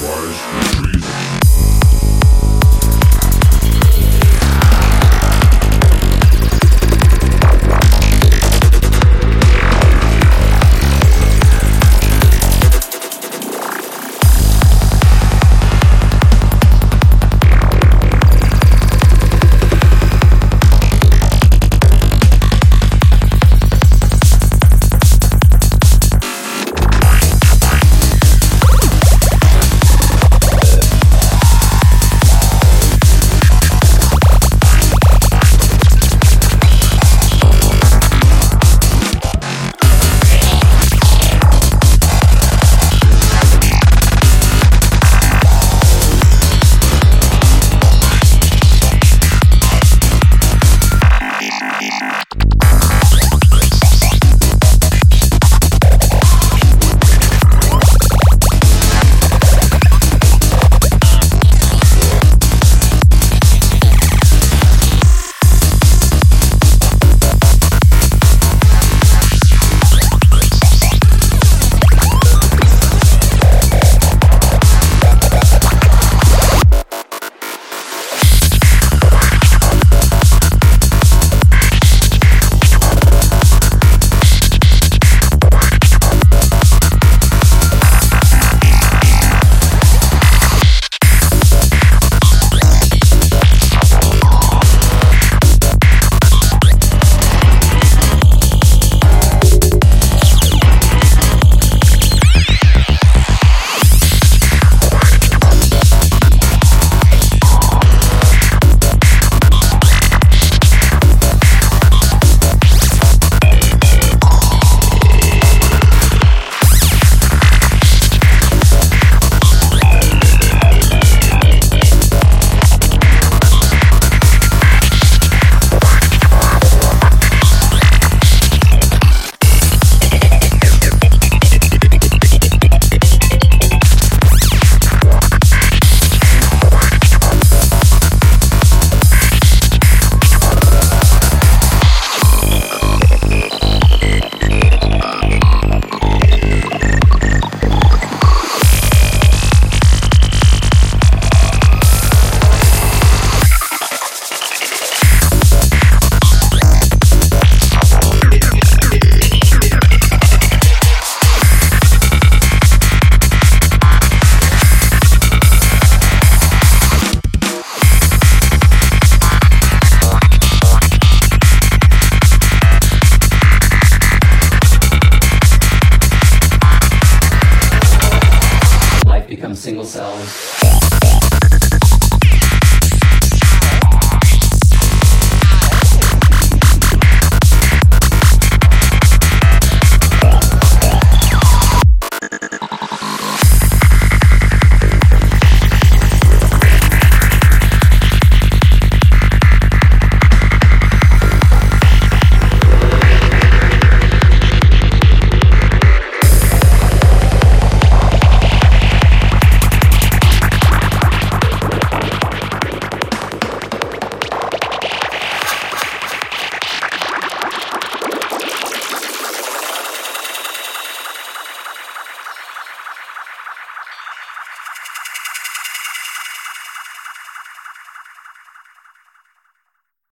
wise retreat. Single cells.